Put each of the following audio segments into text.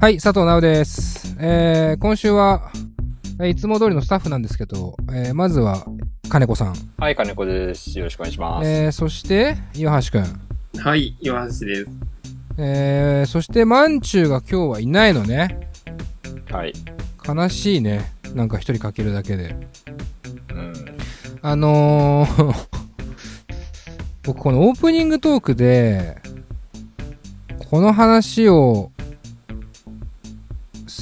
はい、佐藤直です。えー、今週は、えーいつも通りのスタッフなんですけど、えー、まずは、金子さん。はい、金子です。よろしくお願いします。えー、そして、岩橋くん。はい、岩橋です。えー、そして、まんちゅうが今日はいないのね。はい。悲しいね。なんか一人かけるだけで。うん。あのー、僕このオープニングトークで、この話を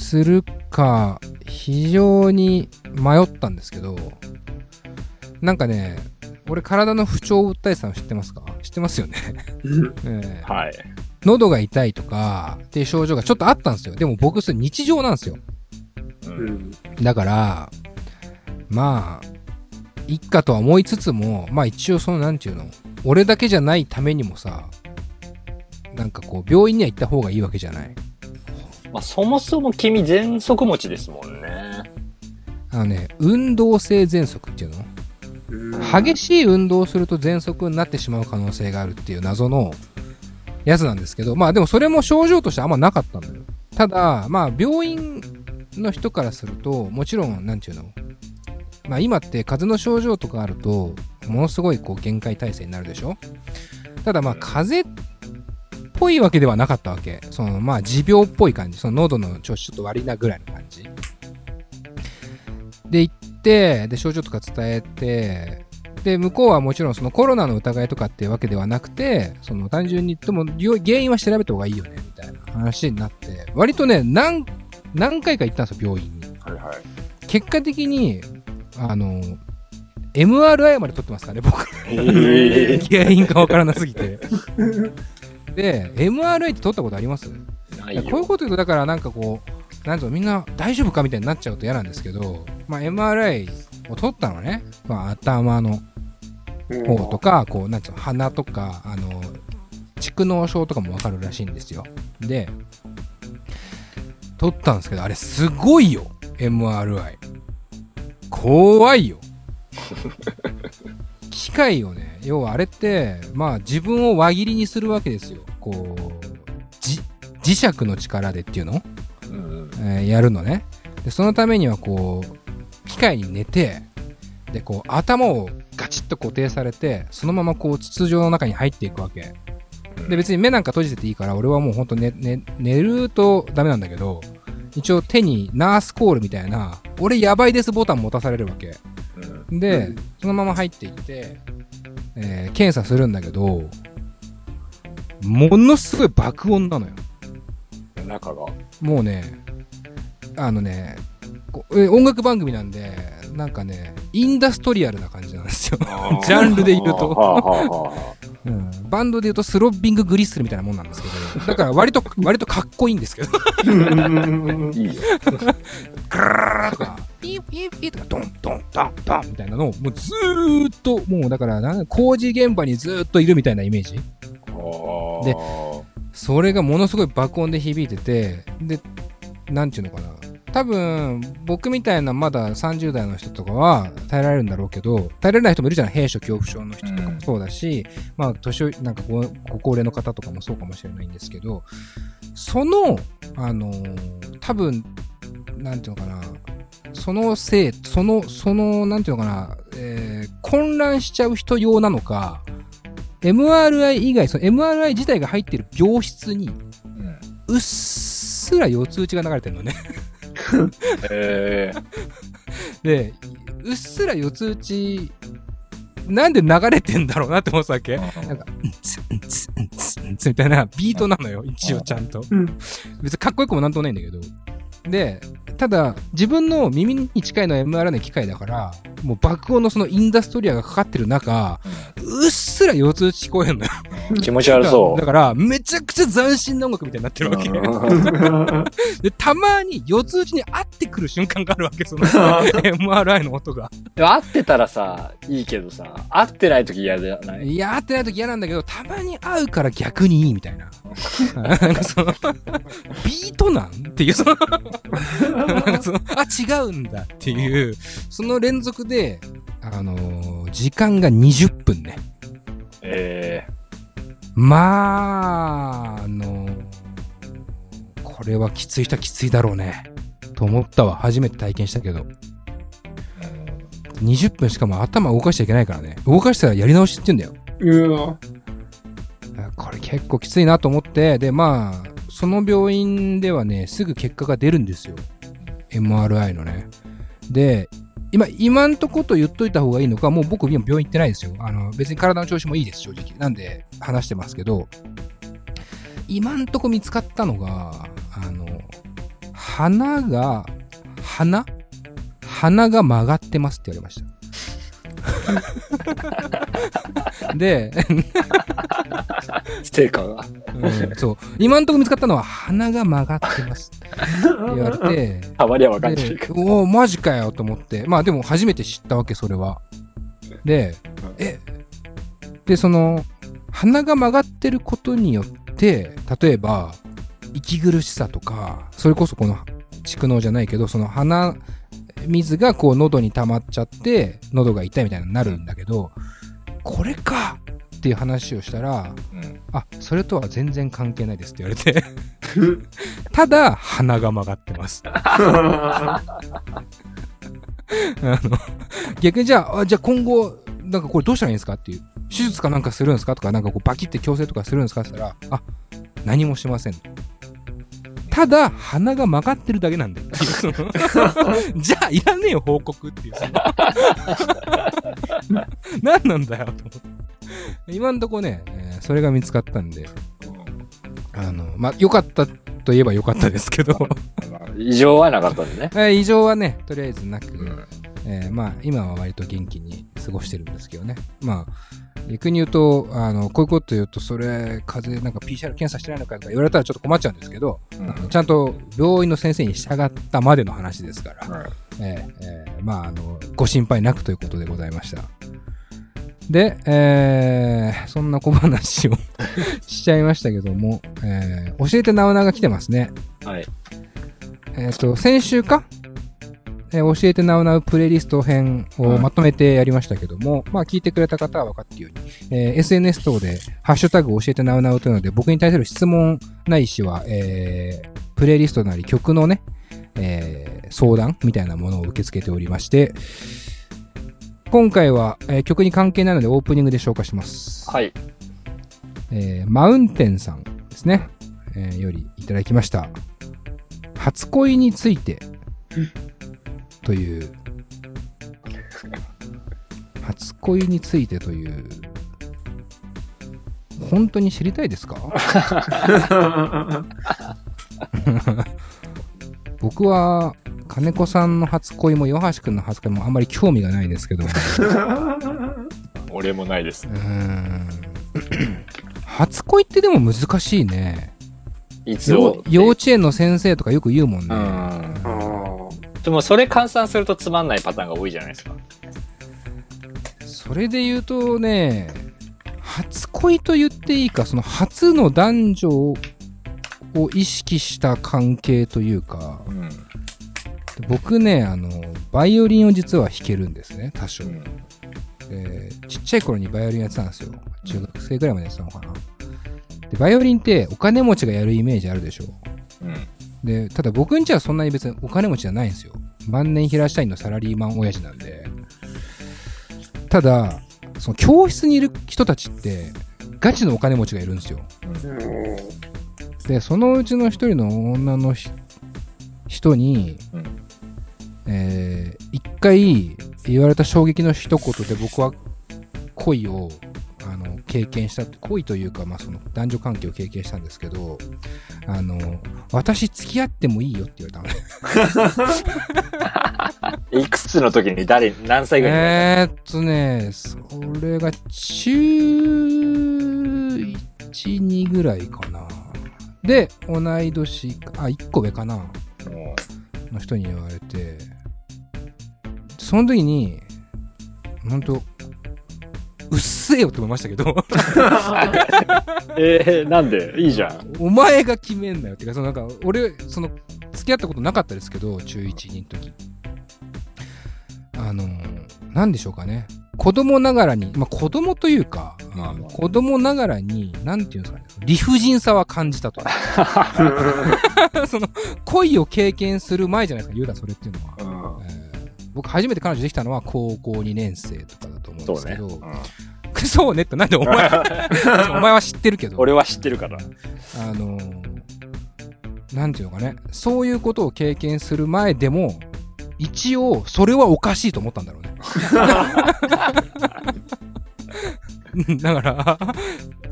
するか非常に迷ったんですけど、なんかね、俺体の不調を訴えてたの知ってますか？知ってますよね、えーはい。喉が痛いとかっていう症状がちょっとあったんですよ。でも僕それ日常なんですよ。う。うんん。だから、まあ、いっかとは思いつつも、まあ一応その、なんていうの、俺だけじゃないためにもさ、なんかこう、病院には行った方がいいわけじゃない。まあ、そもそも君、喘息持ちですもんね。あのね、運動性喘息っていうの？うん激しい運動をすると喘息になってしまう可能性があるっていう謎のやつなんですけど、まあでもそれも症状としてあんまなかったんだよ。ただ、まあ病院の人からすると、もちろん、なんていうの、まあ今って風邪の症状とかあると、ものすごいこう限界体制になるでしょ？ただまあ風邪っぽいわけではなかったわけ。そのまあ持病っぽい感じ。その喉の調子ちょっと悪いなぐらいの感じ。で行って、で症状とか伝えて、で向こうはもちろんそのコロナの疑いとかっていうわけではなくてその単純に言っても原因は調べた方がいいよねみたいな話になって割とね何何回か行ったんですよ病院にはいはい。結果的にあの MRI まで取ってますからね僕え 原因がわからなすぎてで MRI って取ったことあります？ないこういうこと言うとだからなんかこうなんとみんな大丈夫かみたいになっちゃうと嫌なんですけど、まあ、MRI を取ったのね、まあ、頭の方とか、こう、なんつうの、鼻とか、あの、蓄膿症とかもわかるらしいんですよ。で、撮ったんですけど、あれすごいよ、MRI。怖いよ。機械をね、要はあれって、まあ自分を輪切りにするわけですよ。こう、じ磁石の力でっていうの、うん。えーやるのね。で、そのためにはこう、機械に寝て、で、こう、頭をガチッと固定されて、そのままこう、筒状の中に入っていくわけ。で、別に目なんか閉じてていいから、俺はもうほんと寝、寝、寝るとダメなんだけど、一応手にナースコールみたいな、俺やばいですボタン持たされるわけ。うん。で、うんそのまま入っていって、えー検査するんだけど、ものすごい爆音なのよ。中が？もうね、あのね、音楽番組なんで、なんかね、インダストリアルな感じなんですよ。ジャンルで言うとうん、バンドで言うとスロッビンググリッスルみたいなもんなんですけど、だから割と、割とかっこいいんですけど、いいよ。ーとか、ピーピーピーとか、ドンドンドンドンみたいなのを、もうずーっと、もうだから工事現場にずーっといるみたいなイメージ。でで、それがものすごい爆音で響いてて、で、なんていうのかな。多分、僕みたいなまだ30代の人とかは耐えられるんだろうけど、耐えられない人もいるじゃない閉所恐怖症の人とかもそうだし、まあ、年なんかごご高齢の方とかもそうかもしれないんですけど、その、あのー多分、なんていうのかな、そのせい、その、その、なんていうのかな、えー混乱しちゃう人用なのか、MRI 以外、その MRI 自体が入っている病室に、うん。うっすら腰痛打ちが流れてるのね。え で、うっすら腰痛打ち、なんで流れてんだろうなって思ってたわけ。ーなんか、うんつ、うんつ、うんつ、うんつみたいなビートなのよ、一応ちゃんと。うん別にかっこよくもなんともないんだけど。で、ただ、自分の耳に近いのは MRI の機械だから、もう爆音のそのインダストリアがかかってる中、うっすら腰痛打ち聞こえるのよ。気持ち悪そうだ。から、めちゃくちゃ斬新な音楽みたいになってるわけ。うん で、たまに四つ打ちに合ってくる瞬間があるわけ、その MRI の音が。でも合ってたらさ、いいけどさ、合ってない時嫌じゃない？いや、合ってない時嫌なんだけど、たまに合うから逆にいいみたいな。なんかその、ビートなんっていう、その、なんかその、あ、違うんだっていう、その連続で、あのー時間が20分ね。えまあ、あのーこれはきつい人はきついだろうね。と思ったわ。初めて体験したけど。20分しかも頭動かしちゃいけないからね。動かしたらやり直しって言うんだよ。これ結構きついなと思って、で、まあ、その病院ではね、すぐ結果が出るんですよ。MRI のね。で、今、今んとこと言っといた方がいいのか、もう僕今病院行ってないですよ。あの、別に体の調子もいいです、正直。なんで話してますけど、今んとこ見つかったのが、あの、鼻が、鼻？鼻が曲がってますって言われました。で、成果が。うんそう。今んとこ見つかったのは鼻が曲がってますって言われて、たまりはわかんないでけど。おお、マジかよと思って。まあでも初めて知ったわけ、それは。で、え、で、その、鼻が曲がってることによって、例えば、息苦しさとか、それこそこの蓄膿じゃないけど、その鼻水がこう喉に溜まっちゃって、喉が痛いみたいになるんだけど、これかっていう話をしたら、うんあ、それとは全然関係ないですって言われて、ただ鼻が曲がってます。あの逆にじゃあ、あじゃあ今後、なんかこれどうしたらいいんですかっていう。手術かなんかするんですかとか、なんかこうバキって矯正とかするんですかって言ったら、あ、何もしません。ただ、鼻が曲がってるだけなんだよ じゃあ、いらねえよ、報告っていう。何なんだよ、と思って。今んとこね、えーそれが見つかったんで、あの、まあ、良かったといえば良かったですけど、まあ異常はなかったんでね。えー異常はね、とりあえずなく、んえーまあ、今は割と元気に過ごしてるんですけどね。まあ、逆に言うと、あの、こういうこと言うと、それ、風邪、なんか PCR 検査してないのかとか言われたらちょっと困っちゃうんですけど、うんあのちゃんと病院の先生に従ったまでの話ですから、うんえーえーまあ、あの、ご心配なくということでございました。で、えーそんな小話をしちゃいましたけども、えー教えてなおなが来てますね。はい。えっ、と、先週か、えー教えてなおなうプレイリスト編をまとめてやりましたけども、まあ聞いてくれた方は分かっているように、えー SNS 等で、ハッシュタグ教えてなおなうというので、僕に対する質問ないしは、えープレイリストなり曲のね、えー相談みたいなものを受け付けておりまして、今回は、えー曲に関係ないのでオープニングで紹介します。はい。えーマウンテンさんですね、えーよりいただきました。初恋についてという、初恋についてという、本当に知りたいですか？僕は金子さんの初恋も岩橋くんの初恋もあんまり興味がないですけど、俺もないですう。ー ん初恋ってでも難しいね。いつよを。幼稚園の先生とかよく言うもんね。でもそれ換算するとつまんないパターンが多いじゃないですか。それで言うとね、初恋と言っていいか、その初の男女を意識した関係というか、うん。僕ね、あの、バイオリンを実は弾けるんですね、多少。うんでちっちゃい頃にバイオリンやってたんですよ。中学生ぐらいまでやってたのかな。で、バイオリンってお金持ちがやるイメージあるでしょ。うん。で、ただ僕んちはそんなに別にお金持ちじゃないんですよ。万年平社員のサラリーマン親父なんで。ただ、その教室にいる人たちって、ガチのお金持ちがいるんですよ。ーで、そのうちの一人の女のひ人に、うんえー一回言われた衝撃の一言で僕は恋をあの経験したって恋というか、まあ、その男女関係を経験したんですけどあの私付き合ってもいいよって言われたのね。いくつの時に誰、何歳ぐらいえーっとねそれが中12ぐらいかな。で同い年あ1個上かな。もの人に言われてその時に本当うっせえよって思いましたけどう えー、なんで？いいじゃん。お前が決めんなよっていうかそのなんか俺その付き合ったことなかったですけど中1の時あのなんでしょうかね子供ながらに、まあ子供というか、まあまあ子供ながらに、なんていうんですかね、理不尽さは感じたと。その、恋を経験する前じゃないですか、言うたらそれっていうのは。僕初めて彼女できたのは高校2年生とかだと思うんそうね。ですけど、うんく そうねってなんでお前、お前は知ってるけど、俺は知ってるから。あのーなんていうのかね、そういうことを経験する前でも、一応、それはおかしいと思ったんだろうね。う んだから、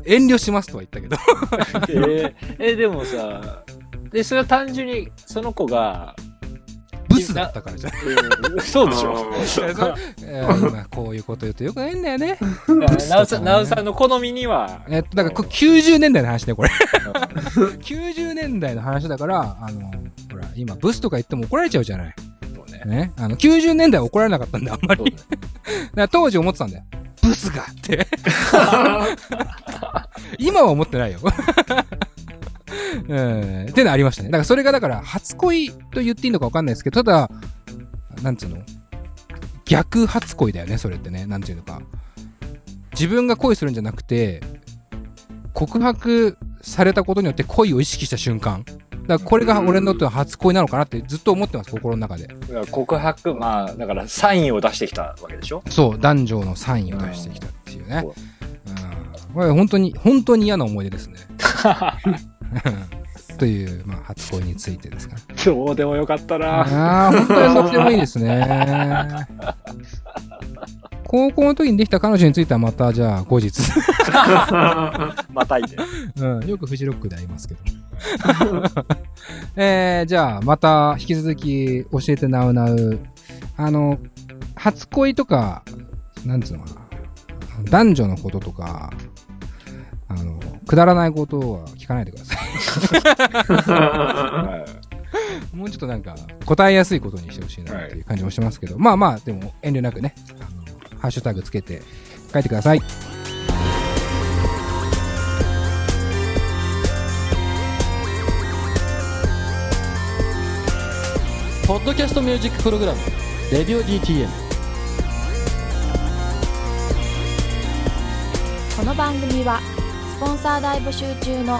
遠慮しますとは言ったけど。えーえでもさ、で、それは単純にその子が、ブスだったからじゃんそうでしょ。こういうこと言うとよくないんだよね。なおさん、なおさんの好みには、えっと、だからこれ90年代の話ね、これ。90年代の話だから、あの、ほら、今、ブスとか言っても怒られちゃうじゃない。そうね。ね。あの、90年代は怒られなかったんだ、あんまり。当時思ってたんだよ。ブスがって。今は思ってないよ。うん。ってのありましたね。だからそれがだから、初恋と言っていいのか分かんないですけど、ただ、なんつうの？逆初恋だよね、それってね。なんていうのか。自分が恋するんじゃなくて、告白されたことによって恋を意識した瞬間。だからこれが俺にとっては初恋なのかなってずっと思ってます、心の中で。告白、まあ、だからサインを出してきたわけでしょ？そう、男女のサインを出してきたっていうね。うん。これ本当に、本当に嫌な思い出ですね。という、まあ、初恋についてですから。どうでもよかったな。ああ、本当にどっちでもいいですね。高校の時にできた彼女についてはまた、じゃあ、後日。またいて。うん、よくフジロックで会いますけど。えー、じゃあ、また、引き続き、教えてなうなう。あの、初恋とか、なんつうのかな。男女のこととか、あの、くだらないことは聞かないでください。もうちょっとなんか、答えやすいことにしてほしいなっていう感じもしますけど、まあまあ、でも遠慮なくね、あのハッシュタグつけて書いてください。ポッドキャストミュージックプログラム「レディオ DTM」この番組はスポンサー大募集中の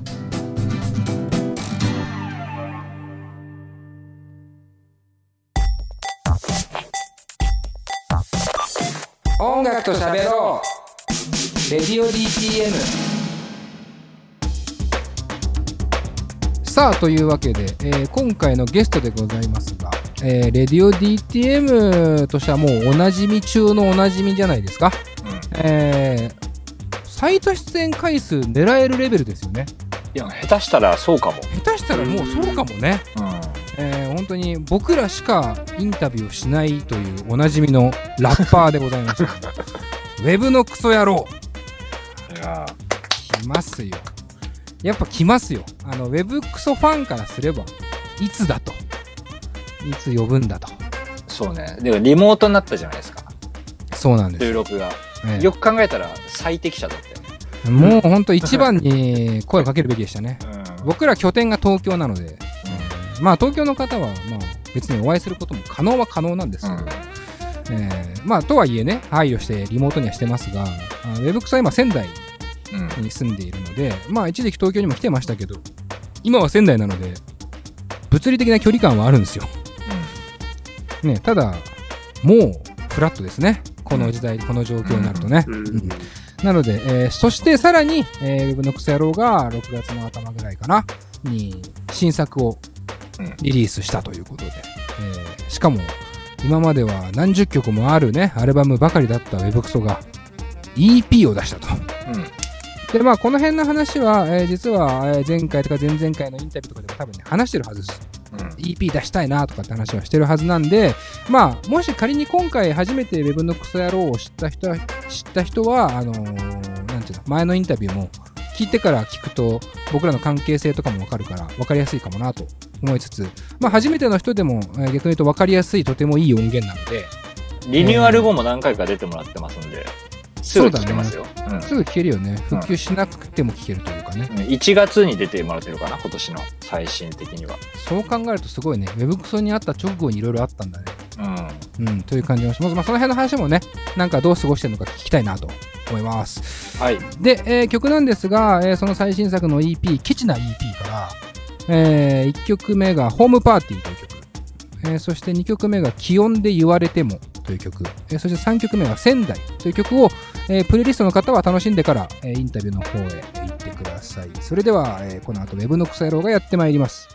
と喋ろう。レディオ DTM さあというわけで、えー今回のゲストでございますが、えーレディオ DTM としてはもうおなじみ中のおなじみじゃないですか、えーサイト出演回数狙えるレベルですよね。いや、下手したらそうかも。下手したらもうそうかもね、えー本当に僕らしかインタビューをしないというおなじみのラッパーでございました ウェブのクソ野郎来ますよ。やっぱ来ますよ。あの、ウェブクソファンからすれば、いつだと。いつ呼ぶんだと。そうね。でもリモートになったじゃないですか。そうなんです。収録が。ええよく考えたら最適者だったよね。もう本当一番に声をかけるべきでしたね。うん僕ら拠点が東京なので、まあ東京の方は、まあ別にお会いすることも可能は可能なんですけど、えーまあとはいえね、配慮してリモートにはしてますが、あウェブクソは今仙台うん。に住んでいるので、まあ一時期東京にも来てましたけど、今は仙台なので、物理的な距離感はあるんですよ。ね、ただ、もうフラットですね。この時代、この状況になるとね。うん。うん。なので、えーそしてさらに、えー、ウェブのクソ野郎が6月の頭ぐらいかな、に新作をうんリリースしたということで、えーしかも、今までは何十曲もあるね、アルバムばかりだったウェブクソが EP を出したと。うん。で、まあ、この辺の話は、えー実は、えー前回とか前々回のインタビューとかでも多分ね、話してるはずです。うん。EP 出したいなとかって話はしてるはずなんで、まあ、もし仮に今回初めて Web のクソ野郎を知った人は、知った人は、あのーなんていうの、前のインタビューも聞いてから聞くと、僕らの関係性とかもわかるから、わかりやすいかもなと思いつつ、まあ、初めての人でも、えー逆に言うとわかりやすい、とてもいい音源なので、リニューアル後も何回か出てもらってますんで、すぐ聞けますよ。うんすぐ聞けるよね。復旧しなくても聞けるというかね。1月に出てもらってるかな、今年の最新的には。そう考えるとすごいね、Web クソにあった直後にいろいろあったんだね。うん。うん、という感じがします。まあ、その辺の話もね、なんかどう過ごしてるのか聞きたいなと思います。はい。で、えー曲なんですが、えーその最新作の EP、ケチな EP から、え1曲目がホームパーティーという曲、えーそして2曲目が気温で言われてもという曲、えーそして3曲目は仙台という曲を、えープレイリストの方は楽しんでから、えーインタビューの方へ行ってください。それでは、えーこの後 Web の草野郎がやってまいります。